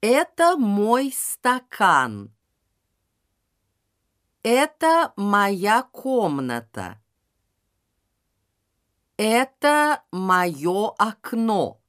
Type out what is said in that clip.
Это мой стакан. Это моя комната. Это мое окно.